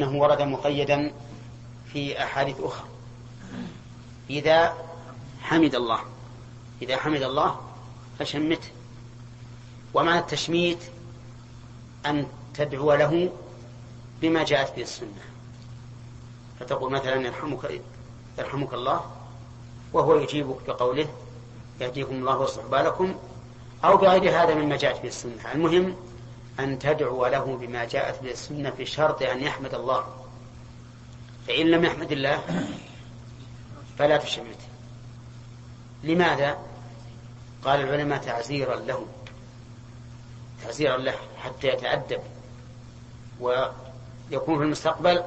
أنه ورد مقيدا في أحاديث أخرى. إذا حمد الله إذا حمد الله فشمته. ومعنى التشميت؟ أن تدعو له بما جاءت به السنة. فتقول مثلا يرحمك يرحمك الله. وهو يجيبك بقوله يهديكم الله ويصلح بالكم. أو بغير هذا مما جاءت به السنة. المهم أن تدعو له بما جاءت به السنة بشرط أن يحمد الله. فإن لم يحمد الله فلا تشمته لماذا؟ قال العلماء تعزيرا له. تعزيرا له حتى يتأدب ويكون في المستقبل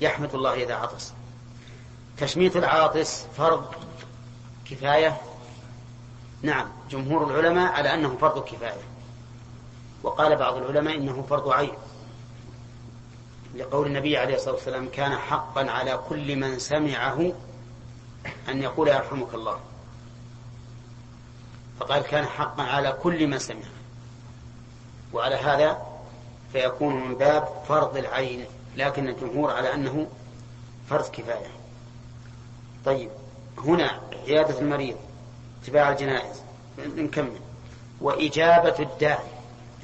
يحمد الله إذا عطس. تشميت العاطس فرض كفاية؟ نعم جمهور العلماء على أنه فرض كفاية. وقال بعض العلماء إنه فرض عين. لقول النبي عليه الصلاة والسلام كان حقا على كل من سمعه أن يقول يرحمك الله. فقال كان حقا على كل من سمعه. وعلى هذا فيكون من باب فرض العين لكن الجمهور على أنه فرض كفاية. طيب هنا عيادة المريض اتباع الجنائز نكمل. وإجابة الداعي.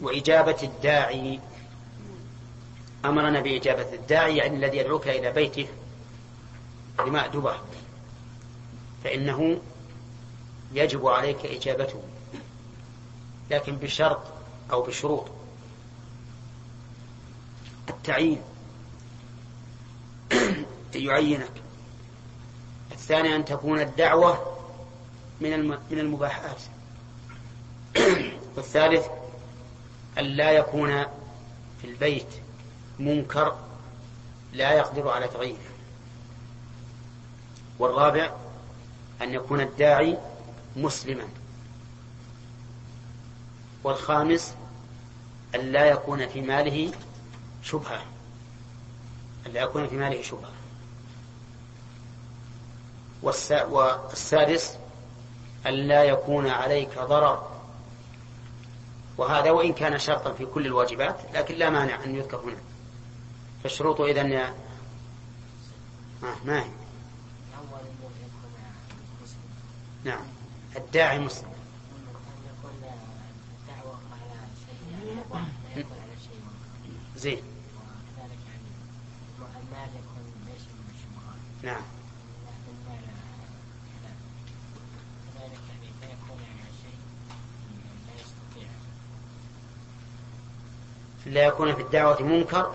وإجابة الداعي. أمرنا بإجابة الداعي يعني الذي يدعوك إلى بيته لمأدبة. فإنه يجب عليك إجابته لكن بشرط أو بشروط. التعيين يعينك. الثاني أن تكون الدعوة من من المباحات. والثالث أن لا يكون في البيت منكر لا يقدر على تغييره والرابع أن يكون الداعي مسلما. والخامس أن لا يكون في ماله شبهة. أن لا يكون في ماله شبهة. والسادس أن لا يكون عليك ضرر وهذا وإن كان شرطا في كل الواجبات لكن لا مانع أن يذكر هنا. فالشروط إذا. آه ما هي؟ نعم. الداعي مسلم. زين. نعم. لا يكون في الدعوة منكر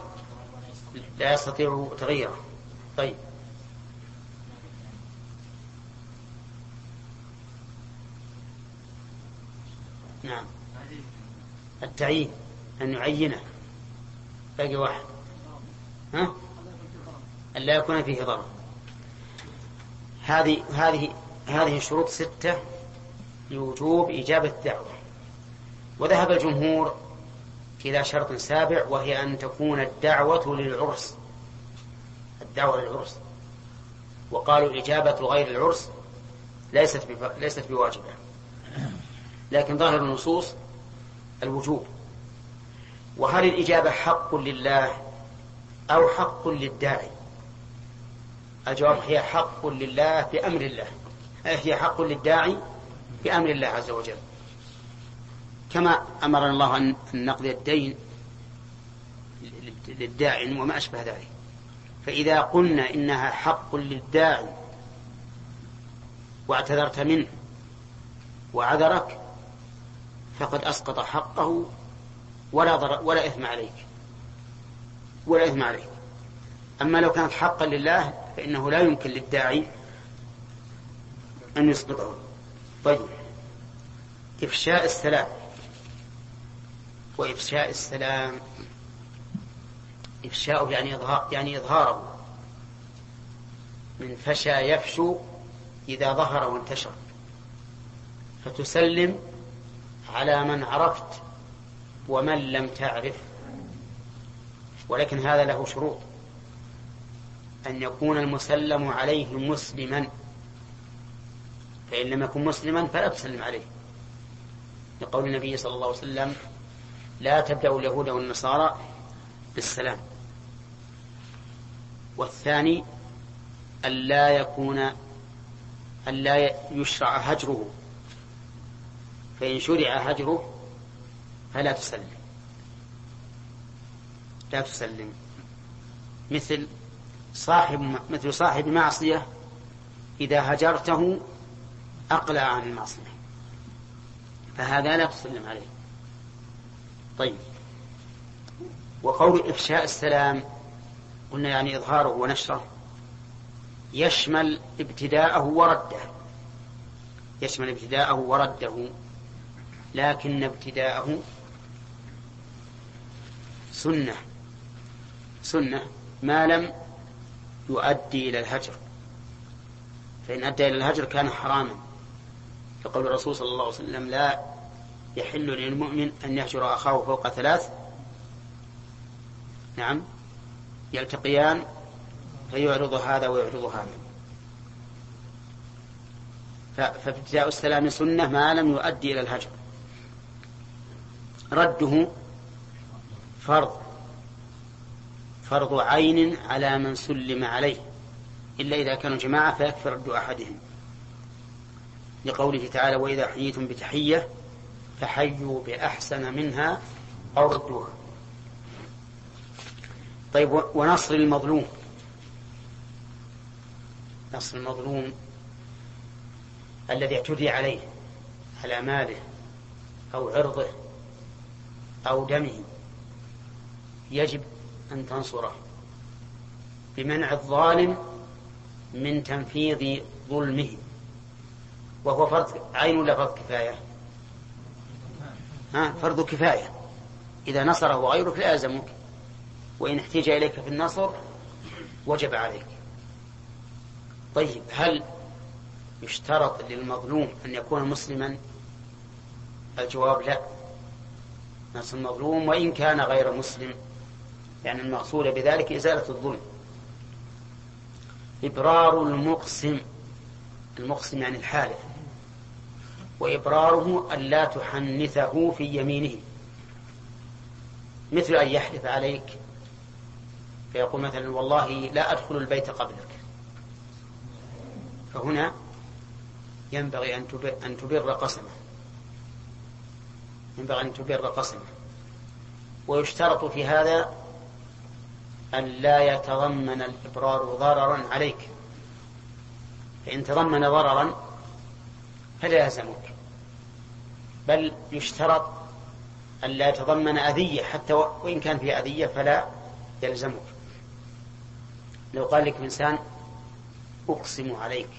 لا يستطيع تغييره. طيب. نعم. التعيين أن يعينه. باقي واحد. ها؟ أن لا يكون فيه ضرر هذه هذه هذه شروط ستة لوجوب إجابة الدعوة. وذهب الجمهور إلى شرط سابع وهي أن تكون الدعوة للعرس. الدعوة للعرس. وقالوا إجابة غير العرس ليست ليست بواجبة. لكن ظاهر النصوص الوجوب. وهل الإجابة حق لله أو حق للداعي؟ الجواب هي حق لله بأمر الله. هي حق للداعي بأمر الله عز وجل. كما أمرنا الله أن نقضي الدين للداعي وما أشبه ذلك. فإذا قلنا إنها حق للداعي واعتذرت منه وعذرك فقد أسقط حقه ولا ضر ولا إثم عليك. ولا إثم عليك. أما لو كانت حقا لله فإنه لا يمكن للداعي أن يسقطه. طيب إفشاء السلام. وإفشاء السلام إفشاء يعني إظهار يعني إظهاره. من فشى يفشو إذا ظهر وانتشر. فتسلم على من عرفت ومن لم تعرف. ولكن هذا له شروط. أن يكون المسلم عليه مسلما. فإن لم يكن مسلما فلا تسلم عليه. لقول النبي صلى الله عليه وسلم لا تبدأ اليهود والنصارى بالسلام. والثاني ألا يكون ألا يشرع هجره. فإن شرع هجره فلا تسلم. لا تسلم. مثل صاحب مثل صاحب معصية إذا هجرته أقلع عن المعصية. فهذا لا تسلم عليه. طيب. وقول إفشاء السلام قلنا يعني إظهاره ونشره يشمل ابتداءه ورده. يشمل ابتداءه ورده لكن ابتداءه سنة. سنة ما لم يؤدي إلى الهجر. فإن أدى إلى الهجر كان حراما. يقول الرسول صلى الله عليه وسلم لا يحل للمؤمن أن يهجر أخاه فوق ثلاث. نعم. يلتقيان فيعرض هذا ويعرض هذا. فابتداء السلام سنة ما لم يؤدي إلى الهجر. رده فرض. فرض عين على من سلم عليه. إلا إذا كانوا جماعة فيكفي رد أحدهم. لقوله تعالى وإذا حييتم بتحية فحيوا بأحسن منها أو ردوها طيب ونصر المظلوم. نصر المظلوم الذي اعتدي عليه على ماله أو عرضه أو دمه يجب أن تنصره بمنع الظالم من تنفيذ ظلمه. وهو فرض عين ولا فرض كفاية؟ ها فرض كفاية. إذا نصره غيرك لازمك وإن احتاج إليك في النصر وجب عليك. طيب هل يشترط للمظلوم أن يكون مسلما؟ الجواب لا. نصر المظلوم وإن كان غير مسلم يعني المقصود بذلك إزالة الظلم. إبرار المقسم. المقسم يعني الحالف. وإبراره ألا تحنثه في يمينه. مثل أن يحلف عليك فيقول مثلا والله لا أدخل البيت قبلك. فهنا ينبغي أن تبر, أن تبر قسمه. ينبغي أن تبر قسمه. ويشترط في هذا أن لا يتضمن الإبرار ضررا عليك. فإن تضمن ضررا فلا يلزمك. بل يشترط أن لا يتضمن أذية حتى وإن كان فيها أذية فلا يلزمك لو قال لك إنسان أقسم عليك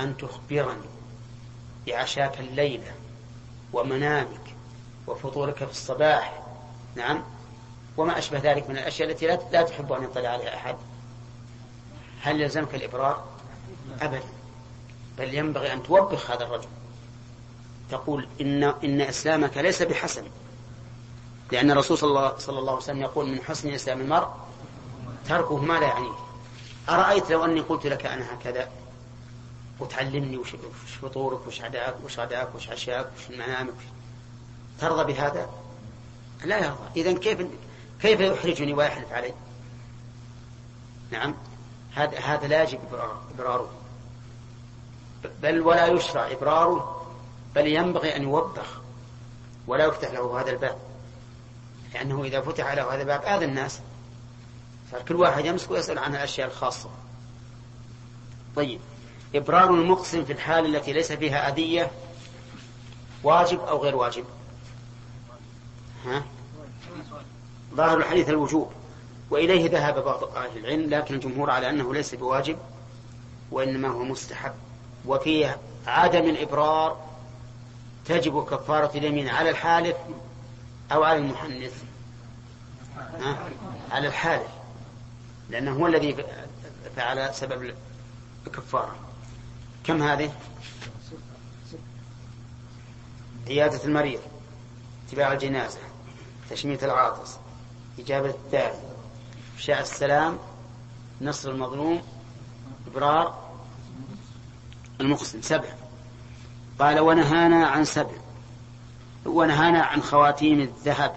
أن تخبرني بعشاك الليلة ومنامك وفطورك في الصباح نعم وما أشبه ذلك من الأشياء التي لا تحب أن يطلع عليها أحد هل يلزمك الإبرار؟ أبدا. بل ينبغي أن توبخ هذا الرجل. تقول إن إن إسلامك ليس بحسن. لأن الرسول صلى الله, صلى الله عليه وسلم يقول من حسن إسلام المرء تركه ما لا يعنيه. أرأيت لو أني قلت لك أنا هكذا؟ وتعلمني وش فطورك وش عداك وش غداك وش عشاك وش منامك. ترضى بهذا؟ لا يرضى. إذا كيف كيف يحرجني ويحلف علي؟ نعم. هذا هذا لا يجب إبراره. بل ولا يشرع إبراره بل ينبغي أن يوبخ ولا يفتح له هذا الباب. لأنه إذا فتح له هذا الباب آذى الناس. فكل واحد يمسك ويسأل عن الأشياء الخاصة. طيب. إبرار المقسم في الحال التي ليس فيها أذية واجب أو غير واجب؟ ها؟ ظاهر الحديث الوجوب. وإليه ذهب بعض أهل العلم لكن الجمهور على أنه ليس بواجب وإنما هو مستحب. وفي عدم الإبرار تجب كفارة اليمين على الحالف أو على المحنث. ها؟ على الحالف. لأنه هو الذي فعل سبب الكفارة. كم هذه؟ عيادة المريض اتباع الجنازة تشميت العاطس إجابة الداعي إفشاء السلام نصر المظلوم إبرار المقسم سبع. قال ونهانا عن سبع ونهانا عن خواتيم الذهب.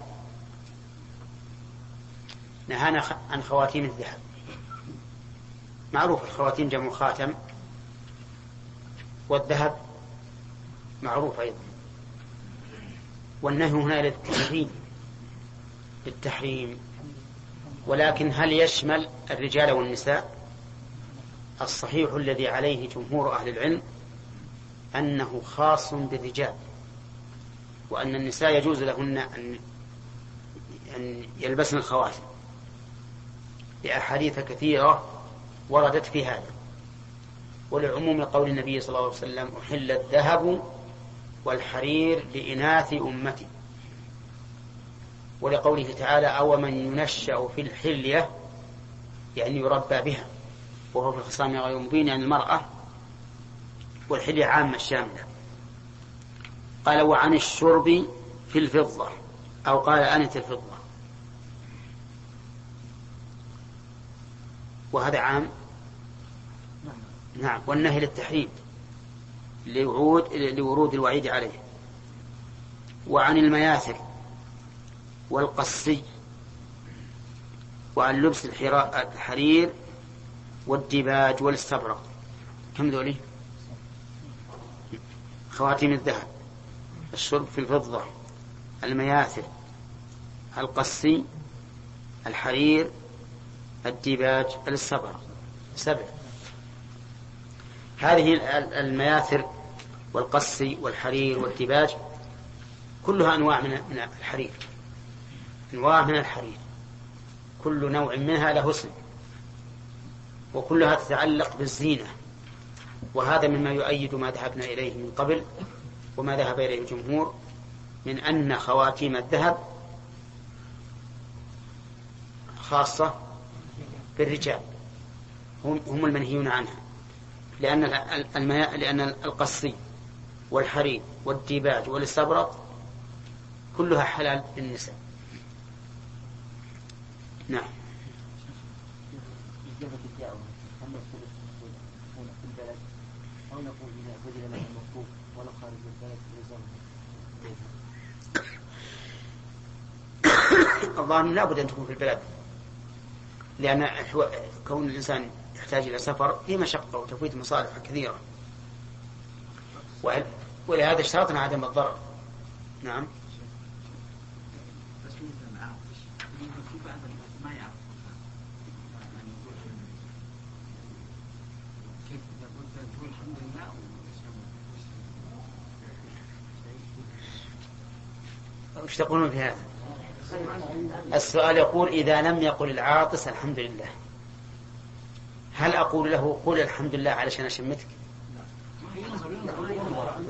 نهانا عن خواتيم الذهب. معروف الخواتيم جمع خاتم والذهب معروف أيضا. والنهي هنا للتحريم للتحريم. ولكن هل يشمل الرجال والنساء؟ الصحيح الذي عليه جمهور أهل العلم أنه خاص بالرجال وأن النساء يجوز لهن أن أن يلبسن الخواتم. لأحاديث كثيرة وردت في هذا. ولعموم قول النبي صلى الله عليه وسلم أحل الذهب والحرير لإناث أمتي. ولقوله تعالى أو من ينشأ في الحلية يعني يربى بها. وهو في الخصام غير مبين يعني المرأة والحلية عامة شاملة قال وعن الشرب في الفضة أو قال أنت الفضة. وهذا عام؟ نعم. والنهي للتحريم لورود لورود الوعيد عليه. وعن المياثر والقصي وعن لبس الحرير والديباج والاستبرق. كم ذولي؟ خواتيم الذهب الشرب في الفضة المياثر القصي الحرير الديباج الاستبرق سبع. هذه المياثر والقصي والحرير والديباج كلها أنواع من الحرير. أنواع من الحرير. كل نوع منها له اسم وكلها تتعلق بالزينة. وهذا مما يؤيد ما ذهبنا إليه من قبل وما ذهب إليه الجمهور من أن خواتيم الذهب خاصة بالرجال. هم, هم المنهيون عنها. لأن لأن القصي والحرير والديباج والاستبرق كلها حلال للنساء. نعم. أو نقول إذا المطلوب ولا خارج البلد الظاهر لابد أن تكون في البلد. لأن كون الإنسان يحتاج إلى سفر فيه مشقة وتفويت مصالح كثيرة. ولهذا اشترطنا عدم الضرر. نعم. وش تقولون في هذا. السؤال يقول إذا لم يقل العاطس الحمد لله. هل أقول له قل الحمد لله علشان أشمتك؟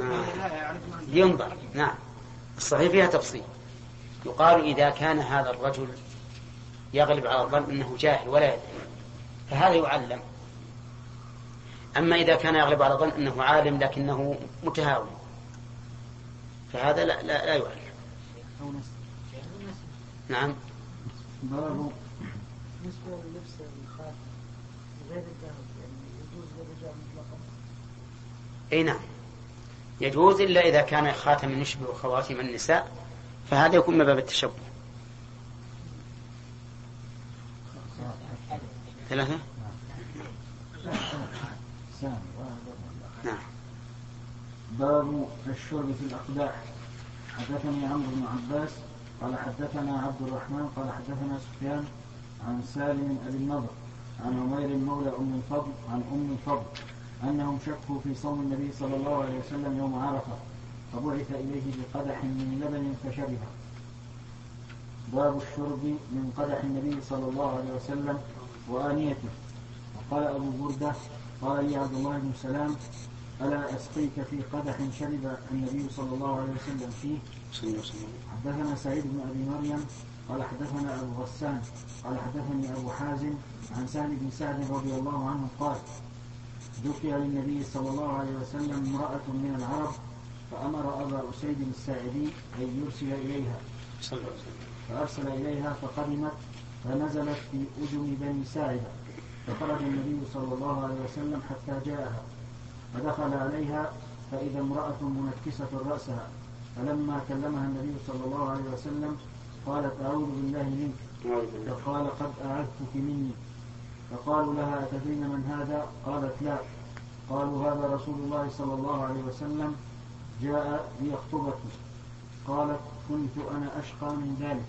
آه. ينظر. نعم. الصحيح فيها تفصيل. يقال إذا كان هذا الرجل يغلب على الظن أنه جاهل ولا يدري فهذا يعلم. أما إذا كان يغلب على الظن أنه عالم لكنه متهاون فهذا لا, لا, لا يعلم. نعم. بالنسبة للبس الخاتم غير الذهب يعني يجوز للرجال مطلقا؟ أي نعم. يجوز إلا إذا كان خاتم يشبه خواتم النساء فهذا يكون من باب التشبه. ثلاثة؟ نعم. باب الشرب في الأقداح. حدثني عمرو بن عباس قال حدثنا عبد الرحمن قال حدثنا سفيان عن سالم أبي النضر عن عمير مولى أم الفضل عن أم الفضل أنهم شكوا في صوم النبي صلى الله عليه وسلم يوم عرفة فبعث إليه بقدح من لبن فشربه باب الشرب من قدح النبي صلى الله عليه وسلم وآنيته. وقال أبو بردة قال لي عبد الله بن سلام ألا أسقيك في قدح شرب النبي صلى الله عليه وسلم فيه؟ حدثنا سعيد بن أبي مريم قال حدثنا أبو غسان قال حدثني أبو حازم عن سهل بن سعد رضي الله عنه قال ذكر للنبي صلى الله عليه وسلم امرأة من العرب فأمر أبا أسيد الساعدي أن يرسل إليها. فأرسل إليها فقدمت فنزلت في أذن بني ساعدة. فخرج النبي صلى الله عليه وسلم حتى جاءها. فدخل عليها فإذا امرأة منكسة رأسها. فلما كلمها النبي صلى الله عليه وسلم قالت أعوذ بالله منك. فقال قد أعذتك مني. فقالوا لها أتدرين من هذا؟ قالت لا. قالوا هذا رسول الله صلى الله عليه وسلم جاء ليخطبك. قالت كنت أنا أشقى من ذلك.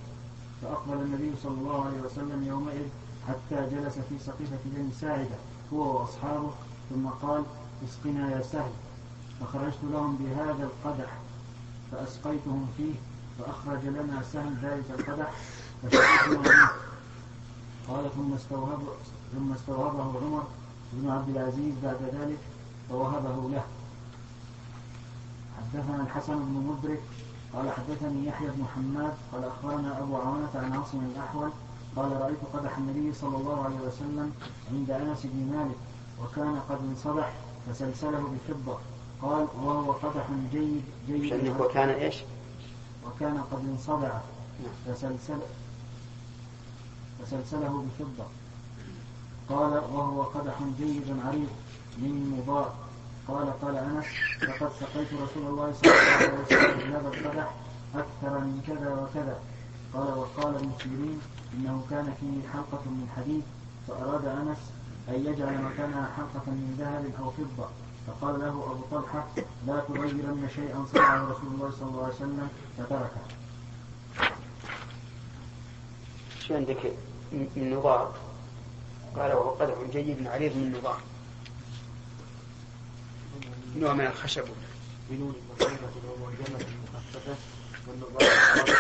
فأقبل النبي صلى الله عليه وسلم يومئذ حتى جلس في سقيفة بن ساعدة هو وأصحابه. ثم قال اسقنا يا سهل فخرجت لهم بهذا القدح فأسقيتهم فيه فأخرج لنا سهل ذلك القدح فشربنا منه قال ثم استوهب ثم استوهبه عمر بن عبد العزيز بعد ذلك فوهبه له. حدثنا الحسن بن مدرك قال حدثني يحيى بن حماد قال أخبرنا أبو عوانة عن عاصم الأحول قال رأيت قدح النبي صلى الله عليه وسلم عند أنس بن مالك وكان قد انصبح. فسلسله بفضة. قال وهو قدح جيد جيد وكان إيش؟ وكان قد انصبع نعم. فسلسل فسلسله بفضة. قال وهو قدح جيد عريض من مضاء قال قال أنس لقد سقيت رسول الله صلى الله عليه وسلم هذا القدح أكثر من كذا وكذا. قال وقال ابن سيرين إنه كان فيه حلقة من حديد فأراد أنس أن يجعل مكانها حلقة من ذهب أو فضة. فقال له أبو طلحة لا تغيرن شيئا صنعه رسول الله صلى الله عليه وسلم فتركه. شو عندك من نظار؟ قال وهو قدح جيد عريض من نظام نوع من الخشب. بنون مصيبة ومعجمة مخففة والنظام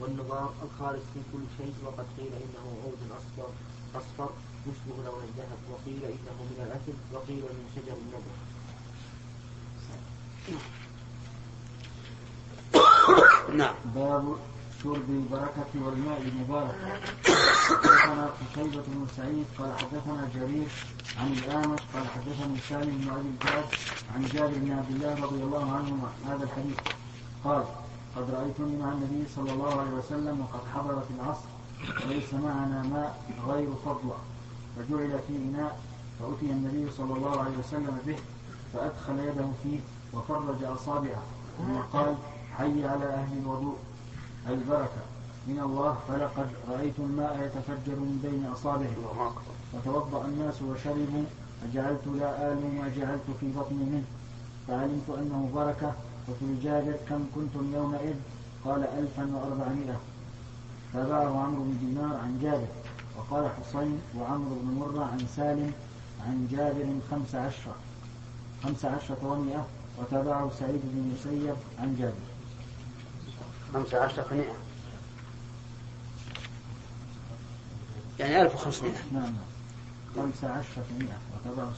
والنظام الخالص في كل شيء. وقد قيل إنه عود اصفر أصفر. يشبه لون الذهب وقيل إنه من الاثل وقيل من شجر النبع. نعم. باب شرب البركة والماء المبارك. حدثنا قتيبة بن سعيد قال حدثنا جرير عن الأعمش قال حدثني سالم بن أبي الجعد عن جابر بن عبد الله رضي الله عنهما هذا الحديث. قال قد رأيتني مع النبي صلى الله عليه وسلم وقد حضرت العصر وليس معنا ماء غير فضلة فجعل في إناء فأتي النبي صلى الله عليه وسلم به فأدخل يده فيه وفرج أصابعه ثم قال حي على أهل الوضوء البركة. من الله فلقد رأيت الماء يتفجر من بين أصابعه. فتوضأ الناس وشربوا فجعلت لا آل ما جعلت في بطني منه. فعلمت أنه بركة. وفي جابر كم كنتم يومئذ؟ قال ألفا وأربعمائة. تابعه عمرو بن دينار عن جابر. وقال حسين وعمرو بن مرة عن سالم عن جابر خمس عشرة. خمس عشرة ومئة وتابعه سعيد بن مسيب عن جابر. خمسة عشرة مئة. يعني ألف وخمسمائة نعم, نعم. خمسة عشرة مئة وتبعه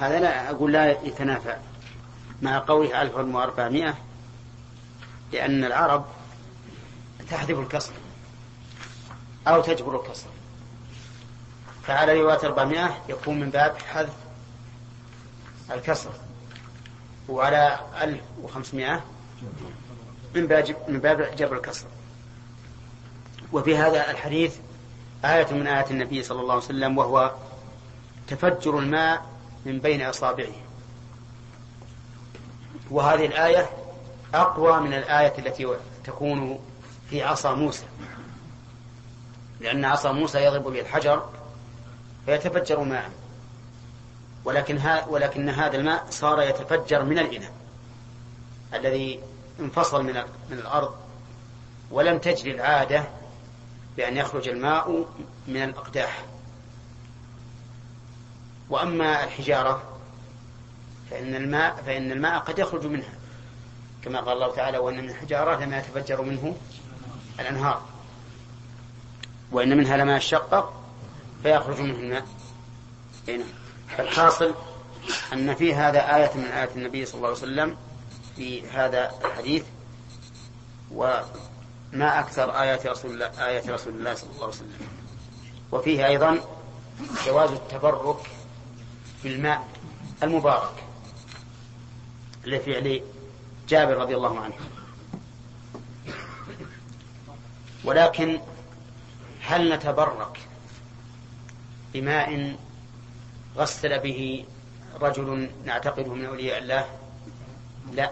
هذا لا أقول لا يتنافى. مع قوله ألف وأربعمائة لأن العرب تحذف الكسر أو تجبر الكسر. فعلى رواية 400 يكون من باب حذف الكسر. وعلى 1500 من باب من باب جبر الكسر. وفي هذا الحديث آية من آيات النبي صلى الله عليه وسلم وهو تفجر الماء من بين أصابعه. وهذه الآية أقوى من الآية التي تكون في عصا موسى. لأن عصا موسى يضرب به الحجر فيتفجر ماء. ولكن ها ولكن هذا الماء صار يتفجر من الإناء الذي انفصل من من الأرض ولم تجري العادة بأن يخرج الماء من الأقداح. وأما الحجارة فإن الماء فإن الماء قد يخرج منها كما قال الله تعالى وأن من الحجارة لما يتفجر منه الأنهار وإن منها لما يشقق فيخرج منه الماء فالحاصل أن في هذا آية من آيات النبي صلى الله عليه وسلم في هذا الحديث وما أكثر آيات رسول الله آيات رسول الله صلى الله عليه وسلم. وفيه أيضا جواز التبرك بالماء المبارك لفعل جابر رضي الله عنه. ولكن هل نتبرك بماء غسل به رجل نعتقده من أولياء الله؟ لا.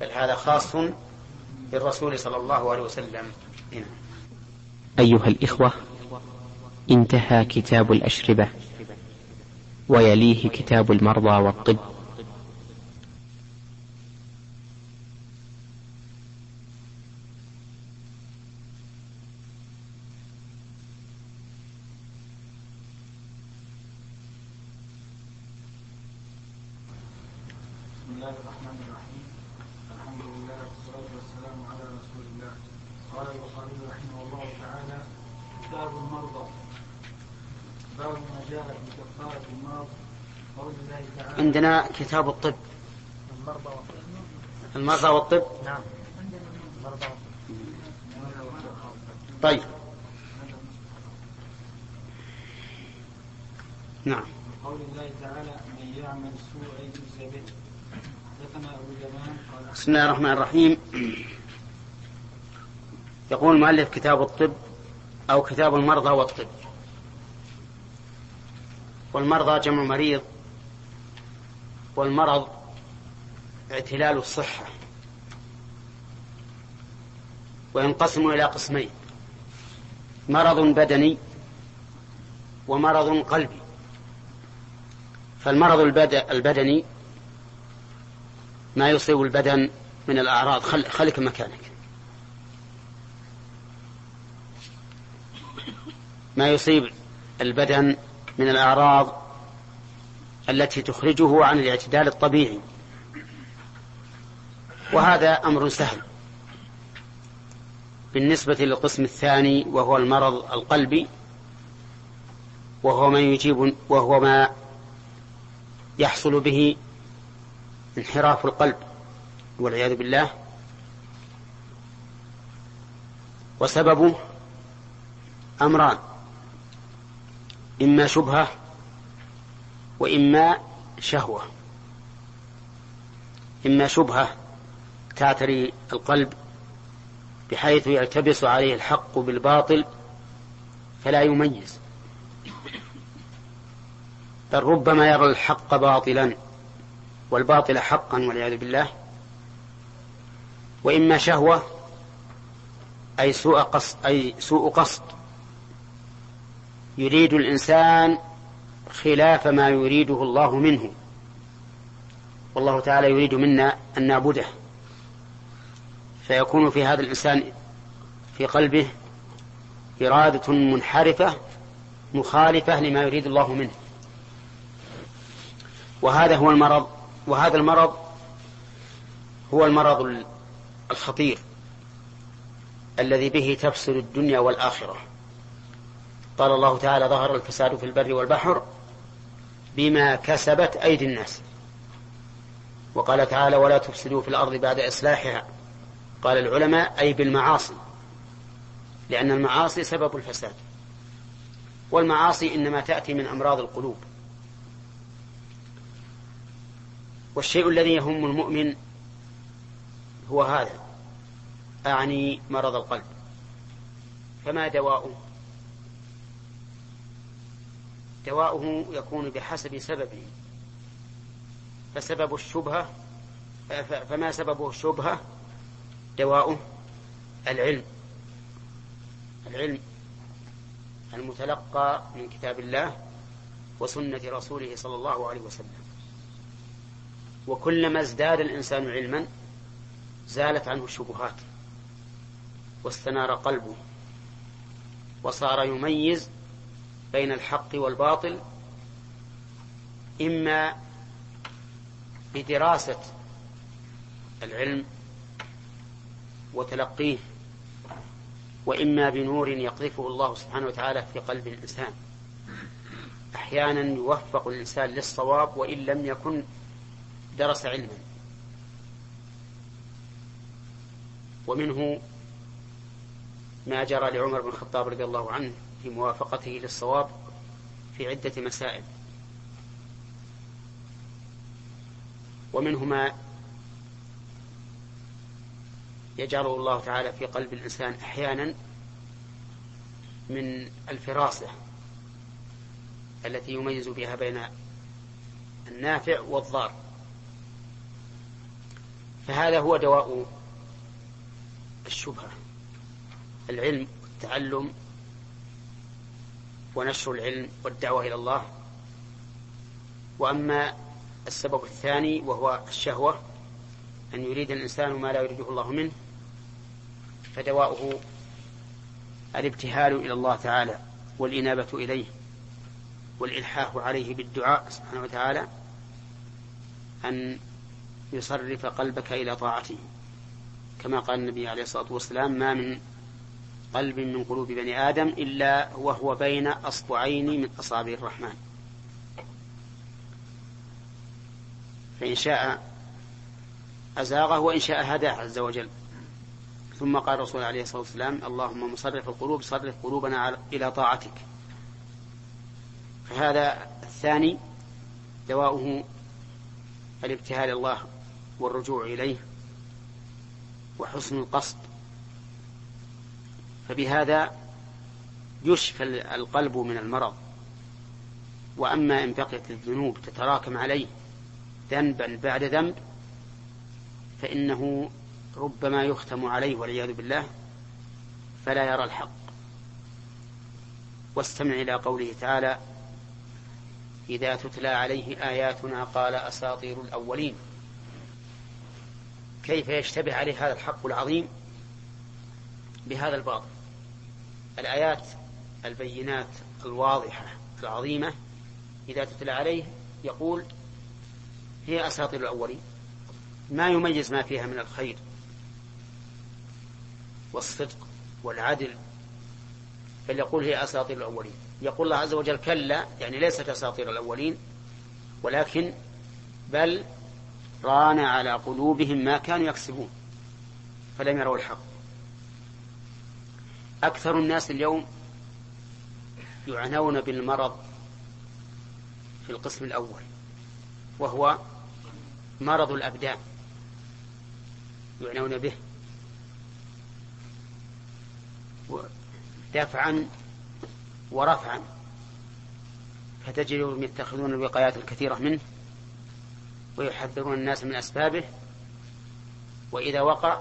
بل هذا خاص بالرسول صلى الله عليه وسلم. هنا. أيها الإخوة انتهى كتاب الأشربة ويليه كتاب المرضى والطب. الله الرحمن الرحيم. الحمد لله والصلاة والسلام على رسول الله. قال البخاري رحمه الله تعالى كتاب المرضى. باب ما جاء في كفارة المرض. قول الله تعالى عندنا كتاب الطب. المرضى والطب. المرضى والطب؟ نعم. المرضى طيب. نعم. قول الله تعالى من يعمل سوءا يجزى به حدثنا ابو اليمان قال بسم الله الرحمن الرحيم. يقول المؤلف كتاب الطب أو كتاب المرضى والطب. والمرضى جمع مريض والمرض اعتلال الصحة. وينقسم إلى قسمين مرض بدني ومرض قلبي. فالمرض البد- البدني ما يصيب البدن من الأعراض. خل خليك مكانك. ما يصيب البدن من الأعراض التي تخرجه عن الاعتدال الطبيعي. وهذا أمر سهل. بالنسبة للقسم الثاني وهو المرض القلبي وهو ما يجيب وهو ما يحصل به انحراف القلب والعياذ بالله وسببه أمران إما شبهة وإما شهوة. إما شبهة تعتري القلب بحيث يلتبس عليه الحق بالباطل فلا يميز. بل ربما يرى الحق باطلا. والباطل حقا والعياذ بالله. وإما شهوة أي سوء قصد أي سوء قصد. يريد الإنسان خلاف ما يريده الله منه. والله تعالى يريد منا أن نعبده. فيكون في هذا الإنسان في قلبه إرادة منحرفة مخالفة لما يريد الله منه. وهذا هو المرض. وهذا المرض هو المرض الخطير الذي به تفسد الدنيا والآخرة. قال الله تعالى ظهر الفساد في البر والبحر بما كسبت أيدي الناس. وقال تعالى ولا تفسدوا في الأرض بعد إصلاحها. قال العلماء أي بالمعاصي لأن المعاصي سبب الفساد والمعاصي إنما تأتي من أمراض القلوب. والشيء الذي يهم المؤمن هو هذا أعني مرض القلب. فما دواؤه؟ دواؤه يكون بحسب سببه. فسبب الشبهة فما سببه الشبهة؟ دواؤه العلم. العلم المتلقى من كتاب الله وسنة رسوله صلى الله عليه وسلم. وكلما ازداد الإنسان علما زالت عنه الشبهات واستنار قلبه وصار يميز بين الحق والباطل إما بدراسة العلم وتلقيه وإما بنور يقذفه الله سبحانه وتعالى في قلب الإنسان. أحيانا يوفق الإنسان للصواب وإن لم يكن درس علما ومنه ما جرى لعمر بن الخطاب رضي الله عنه في موافقته للصواب في عدة مسائل. ومنه ما يجعله الله تعالى في قلب الإنسان أحيانا من الفراسة التي يميز بها بين النافع والضار. فهذا هو دواء الشبهة العلم والتعلم ونشر العلم والدعوة إلى الله. وأما السبب الثاني وهو الشهوة أن يريد الإنسان ما لا يريده الله منه فدواؤه الابتهال إلى الله تعالى والإنابة إليه والإلحاح عليه بالدعاء سبحانه وتعالى أن يصرف قلبك إلى طاعته. كما قال النبي عليه الصلاة والسلام ما من قلب من قلوب بني آدم إلا وهو بين أصبعين من أصابع الرحمن. فإن شاء أزاغه وإن شاء هداه عز وجل. ثم قال الرسول عليه الصلاة والسلام اللهم مصرف القلوب صرف قلوبنا إلى طاعتك. فهذا الثاني دواؤه الابتهال الله والرجوع إليه وحسن القصد. فبهذا يشفى القلب من المرض. وأما إن بقيت الذنوب تتراكم عليه ذنبا بعد ذنب فإنه ربما يختم عليه والعياذ بالله فلا يرى الحق. واستمع إلى قوله تعالى إذا تتلى عليه آياتنا قال أساطير الأولين. كيف يشتبه عليه هذا الحق العظيم بهذا الباطل. الآيات البينات الواضحة العظيمة إذا تتلى عليه يقول هي أساطير الأولين. ما يميز ما فيها من الخير والصدق والعدل بل يقول هي أساطير الأولين. يقول الله عز وجل كلا يعني ليست أساطير الأولين ولكن بل ران على قلوبهم ما كانوا يكسبون فلم يروا الحق. أكثر الناس اليوم يعنون بالمرض في القسم الأول وهو مرض الأبدان يعنون به. دفعا ورفعا فتجدهم يتخذون الوقايات الكثيرة منه. ويحذرون الناس من أسبابه وإذا وقع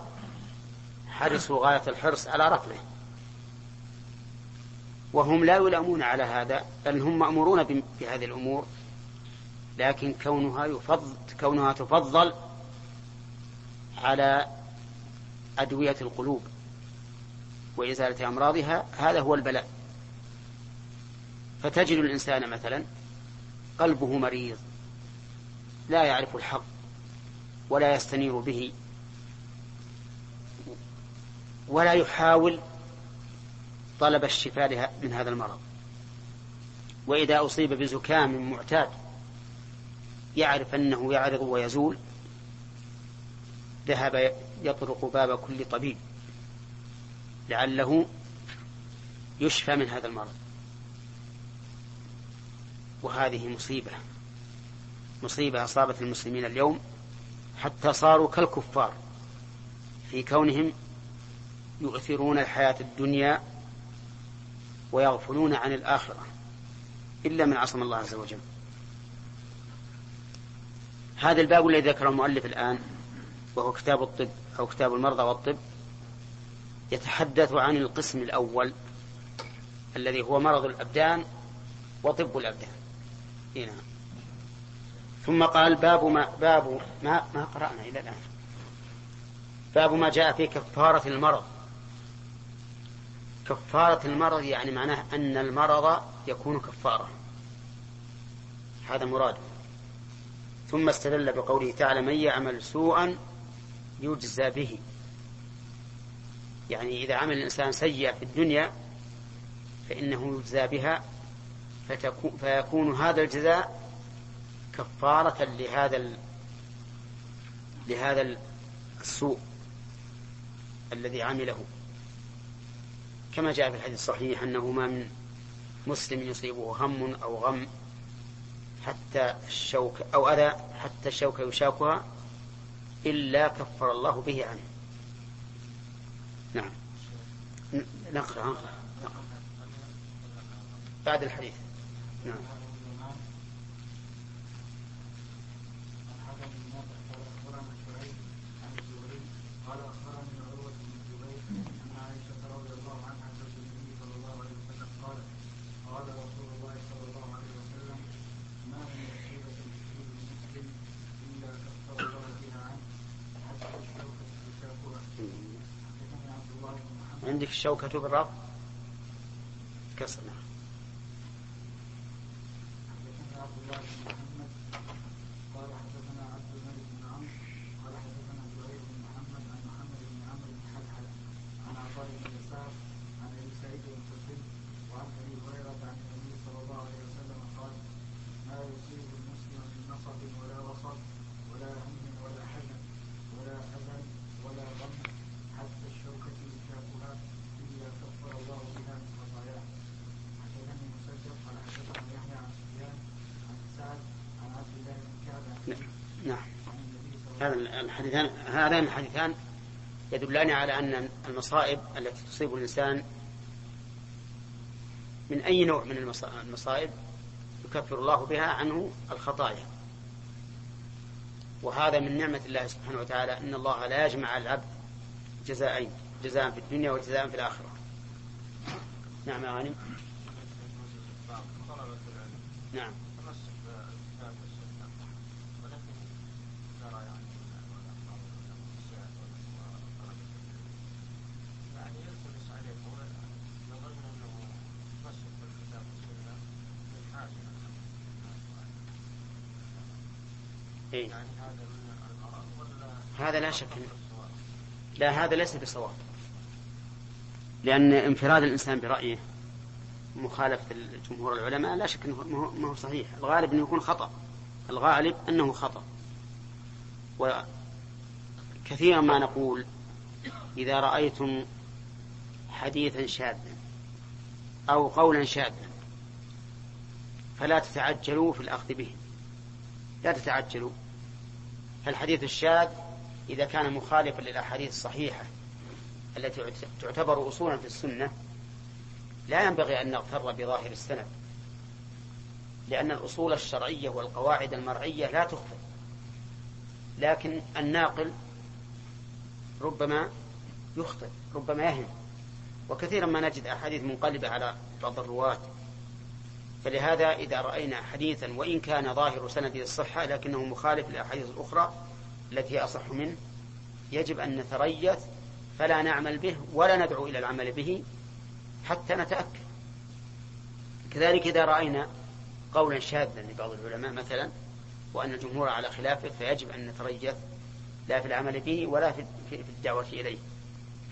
حرصوا غاية الحرص على رفعه. وهم لا يلامون على هذا بل هم مأمورون بهذه الأمور. لكن كونها يفضل كونها تفضل على أدوية القلوب وإزالة أمراضها هذا هو البلاء. فتجد الإنسان مثلا قلبه مريض لا يعرف الحق ولا يستنير به ولا يحاول طلب الشفاء من هذا المرض. وإذا أصيب بزكام معتاد يعرف أنه يعرض ويزول ذهب يطرق باب كل طبيب لعله يشفى من هذا المرض. وهذه مصيبة. مصيبة أصابت المسلمين اليوم حتى صاروا كالكفار في كونهم يؤثرون الحياة الدنيا ويغفلون عن الآخرة إلا من عصم الله عز وجل هذا الباب الذي ذكره المؤلف الآن وهو كتاب الطب أو كتاب المرضى والطب يتحدث عن القسم الأول الذي هو مرض الأبدان وطب الأبدان هنا نعم. ثم قال باب ما باب ما ما قرأنا إلى الآن. باب ما جاء في كفارة المرض. كفارة المرض يعني معناه أن المرض يكون كفارة. هذا مراد. ثم استدل بقوله تعالى من يعمل سوءا يجزى به. يعني إذا عمل الإنسان سيئة في الدنيا فإنه يجزى بها فيكون هذا الجزاء كفارة لهذا ال... لهذا السوء الذي عمله. كما جاء في الحديث الصحيح أنه ما من مسلم يصيبه هم أو غم حتى الشوك أو أذى حتى الشوكة يشاكها إلا كفر الله به عنه. نعم. نقرأ. نقرأ. بعد الحديث. نعم قال اخبرني عروه بن الزبير ان عائشه رضي الله عنها زوج النبي صلى الله عليه وسلم قالت قال عندك الشوكة بالرفع كسر نعم حدثنا عبد الله بن محمد قال حدثنا عبد الملك بن عمرو قال حدثنا زهير بن محمد عن محمد بن عمرو بن حلحل عن عطاء بن يسار عن ابي سعيد الخدري وعن ابي هريره عن النبي صلى الله عليه وسلم قال ما يصيب المسلم من نصب ولا وصب ولا هم ولا حزن ولا اذى ولا غم حتى الشوكه يشاكها الا كفر الله بها من خطاياه حدثني مسدد قال حدثنا يحيى عن سفيان عن سعد عن عبد الله بن كعب عن نعم عن النبي صلى الله عليه هذا الحديثان هذان الحديثان يدلان على أن المصائب التي تصيب الإنسان من أي نوع من المص- المصائب يكفر الله بها عنه الخطايا. وهذا من نعمة الله سبحانه وتعالى أن الله لا يجمع العبد جزاءين جزاء في الدنيا وجزاء في الآخرة. نعم يا غانم. نعم. لا شك لا هذا ليس بصواب. لأن انفراد الإنسان برأيه مخالفة جمهور العلماء لا شك أنه ما هو صحيح. الغالب أنه يكون خطأ. الغالب أنه خطأ. وكثيرا ما نقول إذا رأيتم حديثا شاذا أو قولا شاذا فلا تتعجلوا في الأخذ به. لا تتعجلوا. فالحديث الشاذ إذا كان مخالفا للأحاديث الصحيحة التي تعتبر أصولا في السنة لا ينبغي أن نغتر بظاهر السند لأن الأصول الشرعية والقواعد المرعية لا تخفى. لكن الناقل ربما يخطئ ربما يهم وكثيرا ما نجد أحاديث منقلبة على بعض الرواة. فلهذا إذا رأينا حديثا وإن كان ظاهر سنده الصحة لكنه مخالف للأحاديث الأخرى التي أصح منه يجب أن نتريث فلا نعمل به ولا ندعو إلى العمل به حتى نتأكد كذلك إذا رأينا قولا شاذا لبعض العلماء مثلا وأن الجمهور على خلافه فيجب أن نتريث لا في العمل به ولا في الدعوة إليه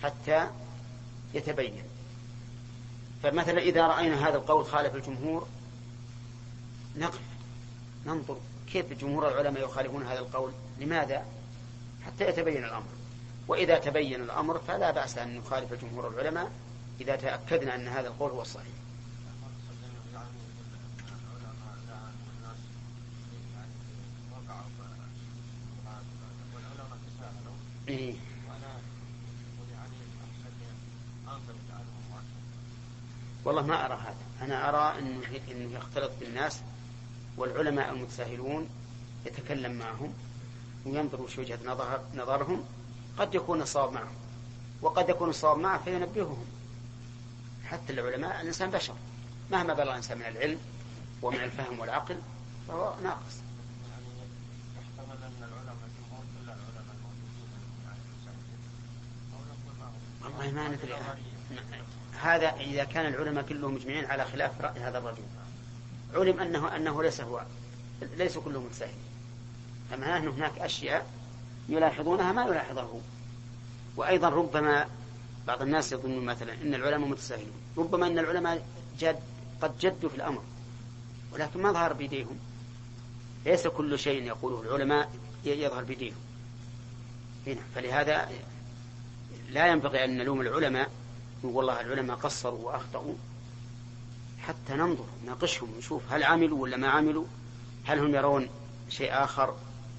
حتى يتبين. فمثلا إذا رأينا هذا القول خالف الجمهور نقف ننظر كيف جمهور العلماء يخالفون هذا القول؟ لماذا؟ حتى يتبين الأمر. وإذا تبين الأمر فلا بأس أن نخالف جمهور العلماء إذا تأكدنا أن هذا القول هو الصحيح. إيه. والله ما أرى هذا. أنا أرى أنه, إنه يختلط بالناس والعلماء المتساهلون يتكلم معهم. وينظر وش وجهة نظر نظرهم قد يكون الصواب معهم. وقد يكون الصواب معه فينبههم. حتى العلماء الإنسان بشر. مهما بلغ الإنسان من العلم ومن الفهم والعقل فهو ناقص. والله ما ندري. هذا إذا كان العلماء كلهم مجمعين على خلاف رأي هذا الرجل. علم أنه أنه ليس هو ليس كلهم متساهلين فمعناه أن هناك أشياء يلاحظونها ما يلاحظه. وأيضا ربما بعض الناس يظنون مثلا أن العلماء متساهلون. ربما أن العلماء جد قد جدوا في الأمر ولكن ما ظهر بيديهم. ليس كل شيء يقوله العلماء يظهر بيديهم. هنا فلهذا لا ينبغي أن نلوم العلماء والله العلماء قصروا وأخطأوا. حتى ننظر ناقشهم نشوف هل عملوا ولا ما عملوا هل هم يرون شيء آخر.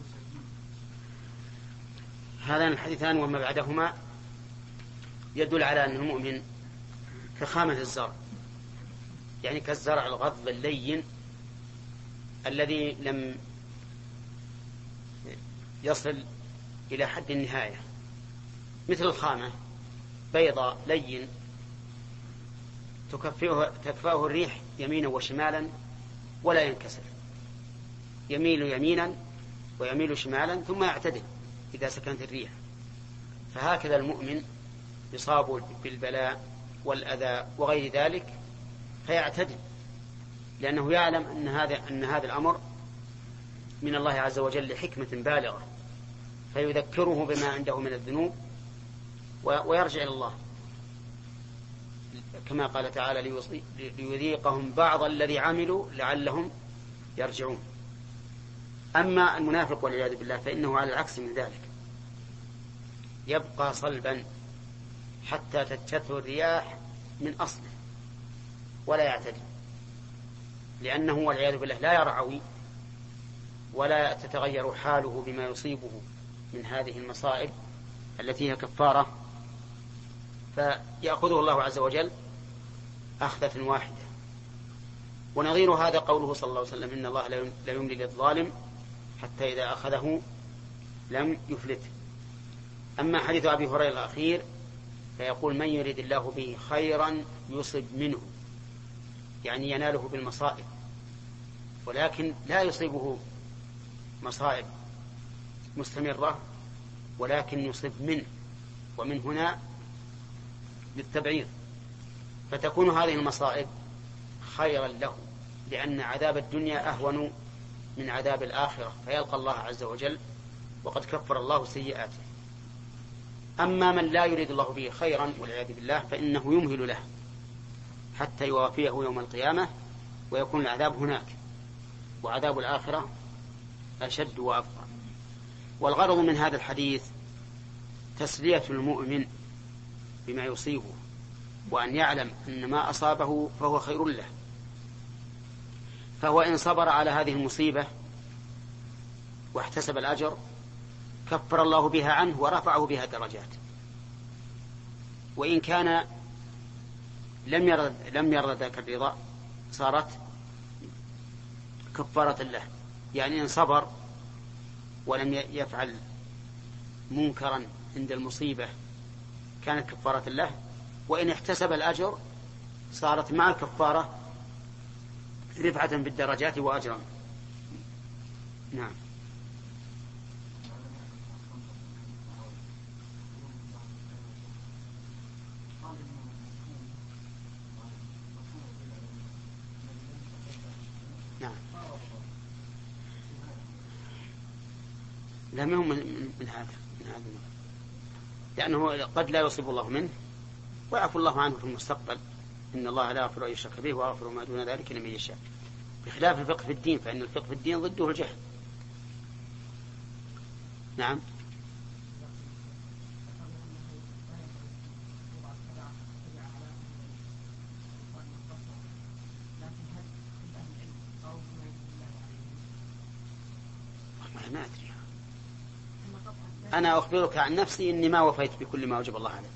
يسد به هذان الحديثان وما بعدهما يدل على أن المؤمن كخامة الزرع يعني كالزرع الغض اللين الذي لم يصل إلى حد النهاية مثل الخامة بيضاء لين تكفئه تكفاه الريح يمينا وشمالا ولا ينكسر. يميل يمينا ويميل شمالا ثم يعتدل إذا سكنت الريح. فهكذا المؤمن يصاب بالبلاء والأذى وغير ذلك فيعتدل. لأنه يعلم أن هذا أن هذا الأمر من الله عز وجل لحكمة بالغة فيذكره بما عنده من الذنوب ويرجع إلى الله. كما قال تعالى ليذيقهم بعض الذي عملوا لعلهم يرجعون. أما المنافق والعياذ بالله فإنه على العكس من ذلك. يبقى صلبا حتى تجته الرياح من أصله ولا يعتدي. لأنه والعياذ بالله لا يرعوي ولا تتغير حاله بما يصيبه من هذه المصائب التي هي كفارة. فيأخذه الله عز وجل أخذة واحدة. ونظير هذا قوله صلى الله عليه وسلم إن الله لا يملي للظالم حتى إذا أخذه لم يفلته. أما حديث أبي هريرة الأخير فيقول من يريد الله به خيرا يصب منه. يعني يناله بالمصائب ولكن لا يصيبه مصائب مستمرة ولكن يصيب منه ومن هنا للتبعيض. فتكون هذه المصائب خيرا له لأن عذاب الدنيا أهون من عذاب الآخرة فيلقى الله عز وجل وقد كفر الله سيئاته. أما من لا يريد الله به خيرا والعياذ بالله فإنه يمهل له. حتى يوافيه يوم القيامة ويكون العذاب هناك. وعذاب الآخرة أشد وأبقى والغرض من هذا الحديث تسلية المؤمن بما يصيبه وأن يعلم أن ما أصابه فهو خير له. فهو إن صبر على هذه المصيبة واحتسب الأجر كفر الله بها عنه ورفعه بها درجات. وإن كان لم يرد لم يرد ذاك الرضا صارت كفارة له. يعني إن صبر ولم يفعل منكرا عند المصيبة كانت كفارة له. وإن احتسب الأجر صارت مع الكفارة رفعة بالدرجات وأجرا. نعم. لا ما هو من, من هذا من هذا لأنه قد لا يصيب الله منه ويعفو الله عنه في المستقبل. إن الله لا يغفر أن يشرك به ويغفر ما دون ذلك لمن يشاء. بخلاف الفقه في الدين فإن الفقه في الدين ضده الجهل. نعم. ما أدري. أنا أخبرك عن نفسي إني ما وفيت بكل ما وجب الله علي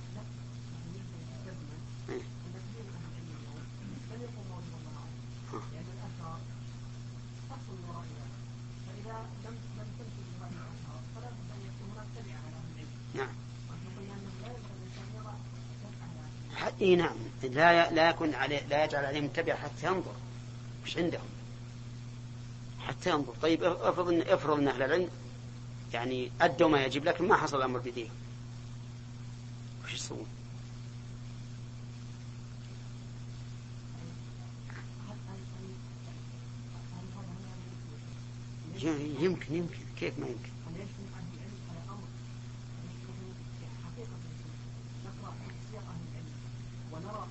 نعم. إي نعم. لا لا يكون عليه لا يجعل عليه متبع حتى ينظر. مش عندهم. حتى ينظر. طيب افرض ان افرض إن أهل العلم يعني أدوا ما يجب لكن ما حصل الأمر بيديهم وش يسوون؟ يمكن يمكن. كيف ما يمكن؟ ونرى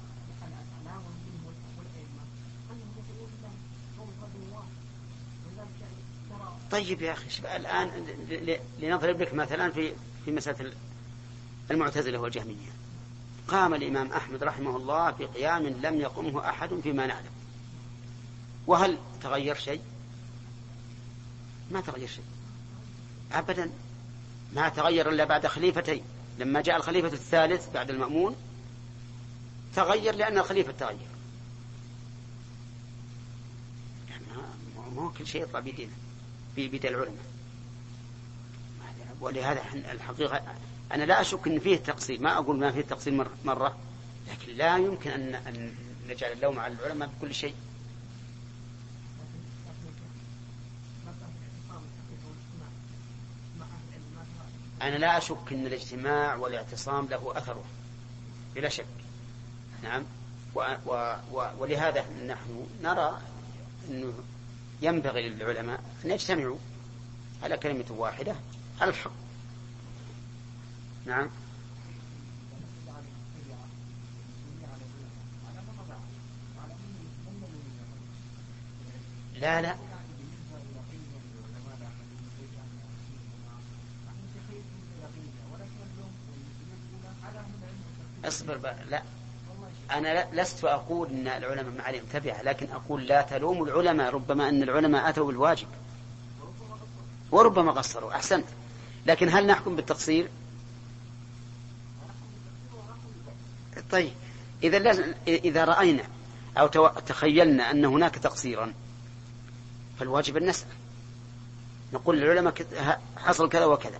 طيب يا أخي الآن لنضرب لك مثلا في في مسألة المعتزلة والجهمية. قام الإمام أحمد رحمه الله في قيام لم يقمه أحد فيما نعلم. وهل تغير شيء؟ ما تغير شيء. أبدا. ما تغير إلا بعد خليفتين. لما جاء الخليفة الثالث بعد المأمون تغير لأن الخليفة تغير. يعني مو كل شيء يطلع بيدينا. بيد العلماء ولهذا الحقيقة أنا لا أشك أن فيه تقصير ما أقول ما فيه تقصير مرة لكن لا يمكن أن أن نجعل اللوم على العلماء بكل شيء. أنا لا أشك أن الاجتماع والاعتصام له أثره بلا شك. نعم. و و و ولهذا نحن نرى أنه ينبغي للعلماء أن يجتمعوا على كلمة واحدة على الحق. نعم. لا لا. اصبر بقى. لا. أنا لست أقول أن العلماء ما عليهم تبعة لكن أقول لا تلوموا العلماء ربما أن العلماء أتوا بالواجب. وربما قصروا أحسنت. لكن هل نحكم بالتقصير؟ طيب إذا إذا رأينا أو تخيلنا أن هناك تقصيرا فالواجب أن نسأل. نقول للعلماء حصل كذا وكذا.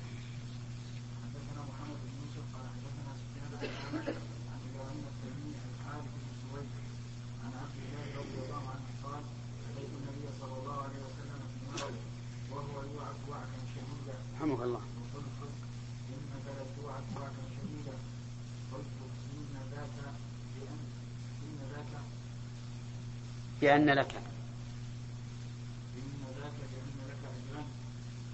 يدري بأن لك إن ذاك بأن لك أجرا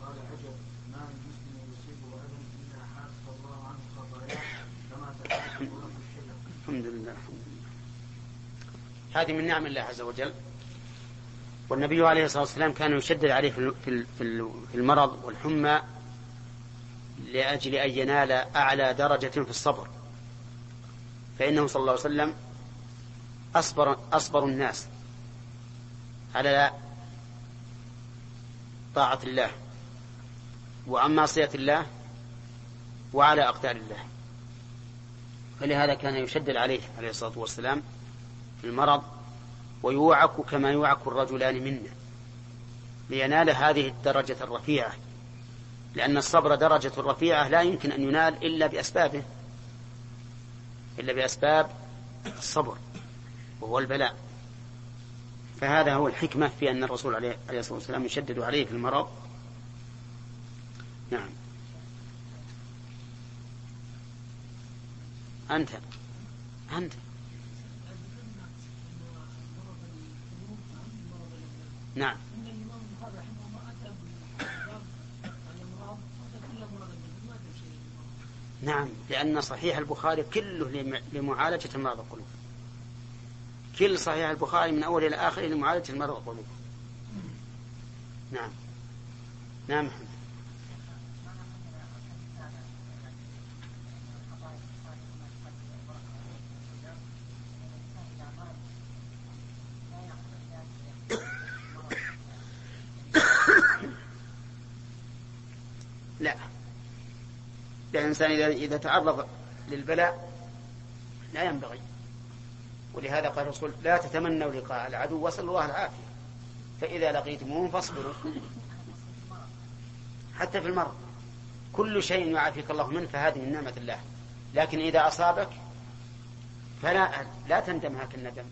قال أجل ما من مسلم يصيبه أذى إلا حاس الله عنه خطاياه كما تحاسب له الشجر الحمد لله الحمد لله هذه من نعم الله عز وجل. والنبي عليه الصلاة والسلام كان يشدد عليه في المرض والحمى لأجل أن ينال أعلى درجة في الصبر. فإنه صلى الله عليه وسلم أصبر أصبر الناس على طاعة الله وعن معصية الله وعلى أقدار الله. فلهذا كان يشدد عليه عليه الصلاة والسلام المرض ويوعك كما يوعك الرجلان منا. لينال هذه الدرجة الرفيعة. لأن الصبر درجة رفيعة لا يمكن أن ينال إلا بأسبابه. إلا بأسباب الصبر وهو البلاء. فهذا هو الحكمة في أن الرسول عليه الصلاة والسلام يشدد عليه في المرض. نعم. أنت. أنت. نعم. نعم لأن صحيح البخاري كله لمعالجة مرض القلوب. كل صحيح البخاري من أول إلى آخره لمعالجة المرض القلوب. نعم. نعم لا الإنسان إذا تعرض للبلاء لا ينبغي. ولهذا قال الرسول لا تتمنوا لقاء العدو وصلوا الله العافية. فإذا لقيتموهم فاصبروا. حتى في المرض. كل شيء يعافيك الله منه فهذه من نعمة الله. لكن إذا أصابك فلا لا تندم هاك الندم.